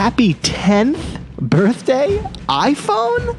happy 10th birthday iPhone?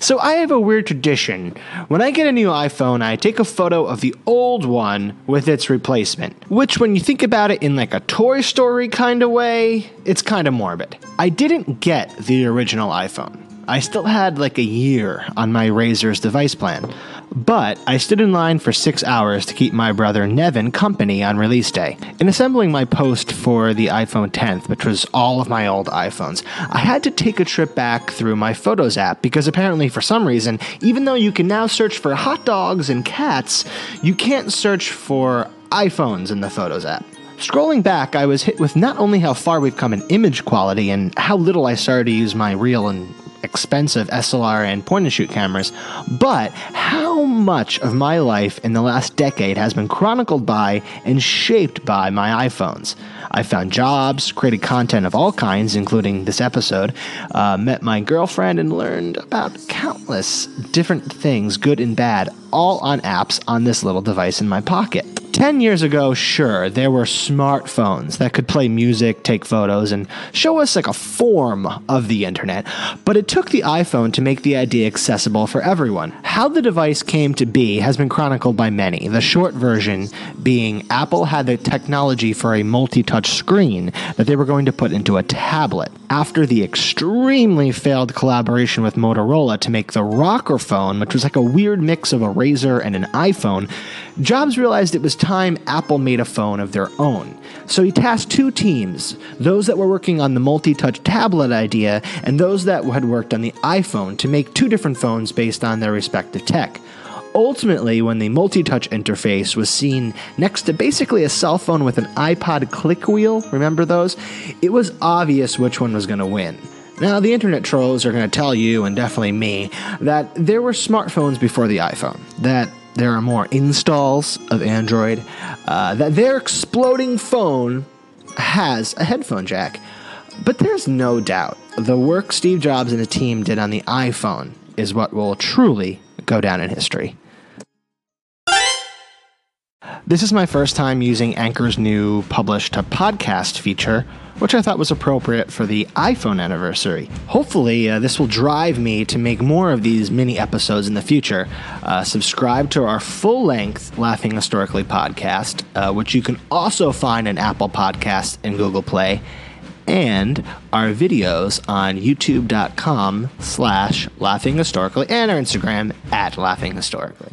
So I have a weird tradition. When I get a new iPhone, I take a photo of the old one with its replacement. Which, when you think about it in like a Toy Story kind of way, it's kind of morbid. I didn't get the original iPhone. I still had like a year on my Razr's device plan. But I stood in line for six hours to keep my brother Nevin company on release day. In assembling my post for the iPhone 10th, which was all of my old iPhones, I had to take a trip back through my Photos app because apparently, for some reason, even though you can now search for hot dogs and cats, you can't search for iPhones in the Photos app. Scrolling back, I was hit with not only how far we've come in image quality and how little I started to use my real and expensive SLR and point and shoot cameras, but how much of my life in the last decade has been chronicled by and shaped by my iPhones. I found jobs, created content of all kinds, including this episode, uh, met my girlfriend, and learned about countless different things, good and bad, all on apps on this little device in my pocket. 10 years ago, sure, there were smartphones that could play music, take photos, and show us like a form of the internet, but it took the iPhone to make the idea accessible for everyone. How the device came to be has been chronicled by many, the short version being Apple had the technology for a multi touch screen that they were going to put into a tablet. After the extremely failed collaboration with Motorola to make the ROKR phone, which was like a weird mix of a Razr and an iPhone, Jobs realized it was time Apple made a phone of their own. So he tasked two teams those that were working on the multi touch tablet idea and those that had worked on the iPhone to make two different phones based on their respective tech. Ultimately, when the multi touch interface was seen next to basically a cell phone with an iPod click wheel, remember those? It was obvious which one was going to win. Now, the internet trolls are going to tell you, and definitely me, that there were smartphones before the iPhone, that there are more installs of Android, uh, that their exploding phone has a headphone jack. But there's no doubt the work Steve Jobs and his team did on the iPhone is what will truly go down in history. This is my first time using Anchor's new publish to podcast feature, which I thought was appropriate for the iPhone anniversary. Hopefully, uh, this will drive me to make more of these mini episodes in the future. Uh, subscribe to our full length Laughing Historically podcast, uh, which you can also find in Apple Podcasts and Google Play. And our videos on youtube.com slash laughing historically and our Instagram at laughing historically.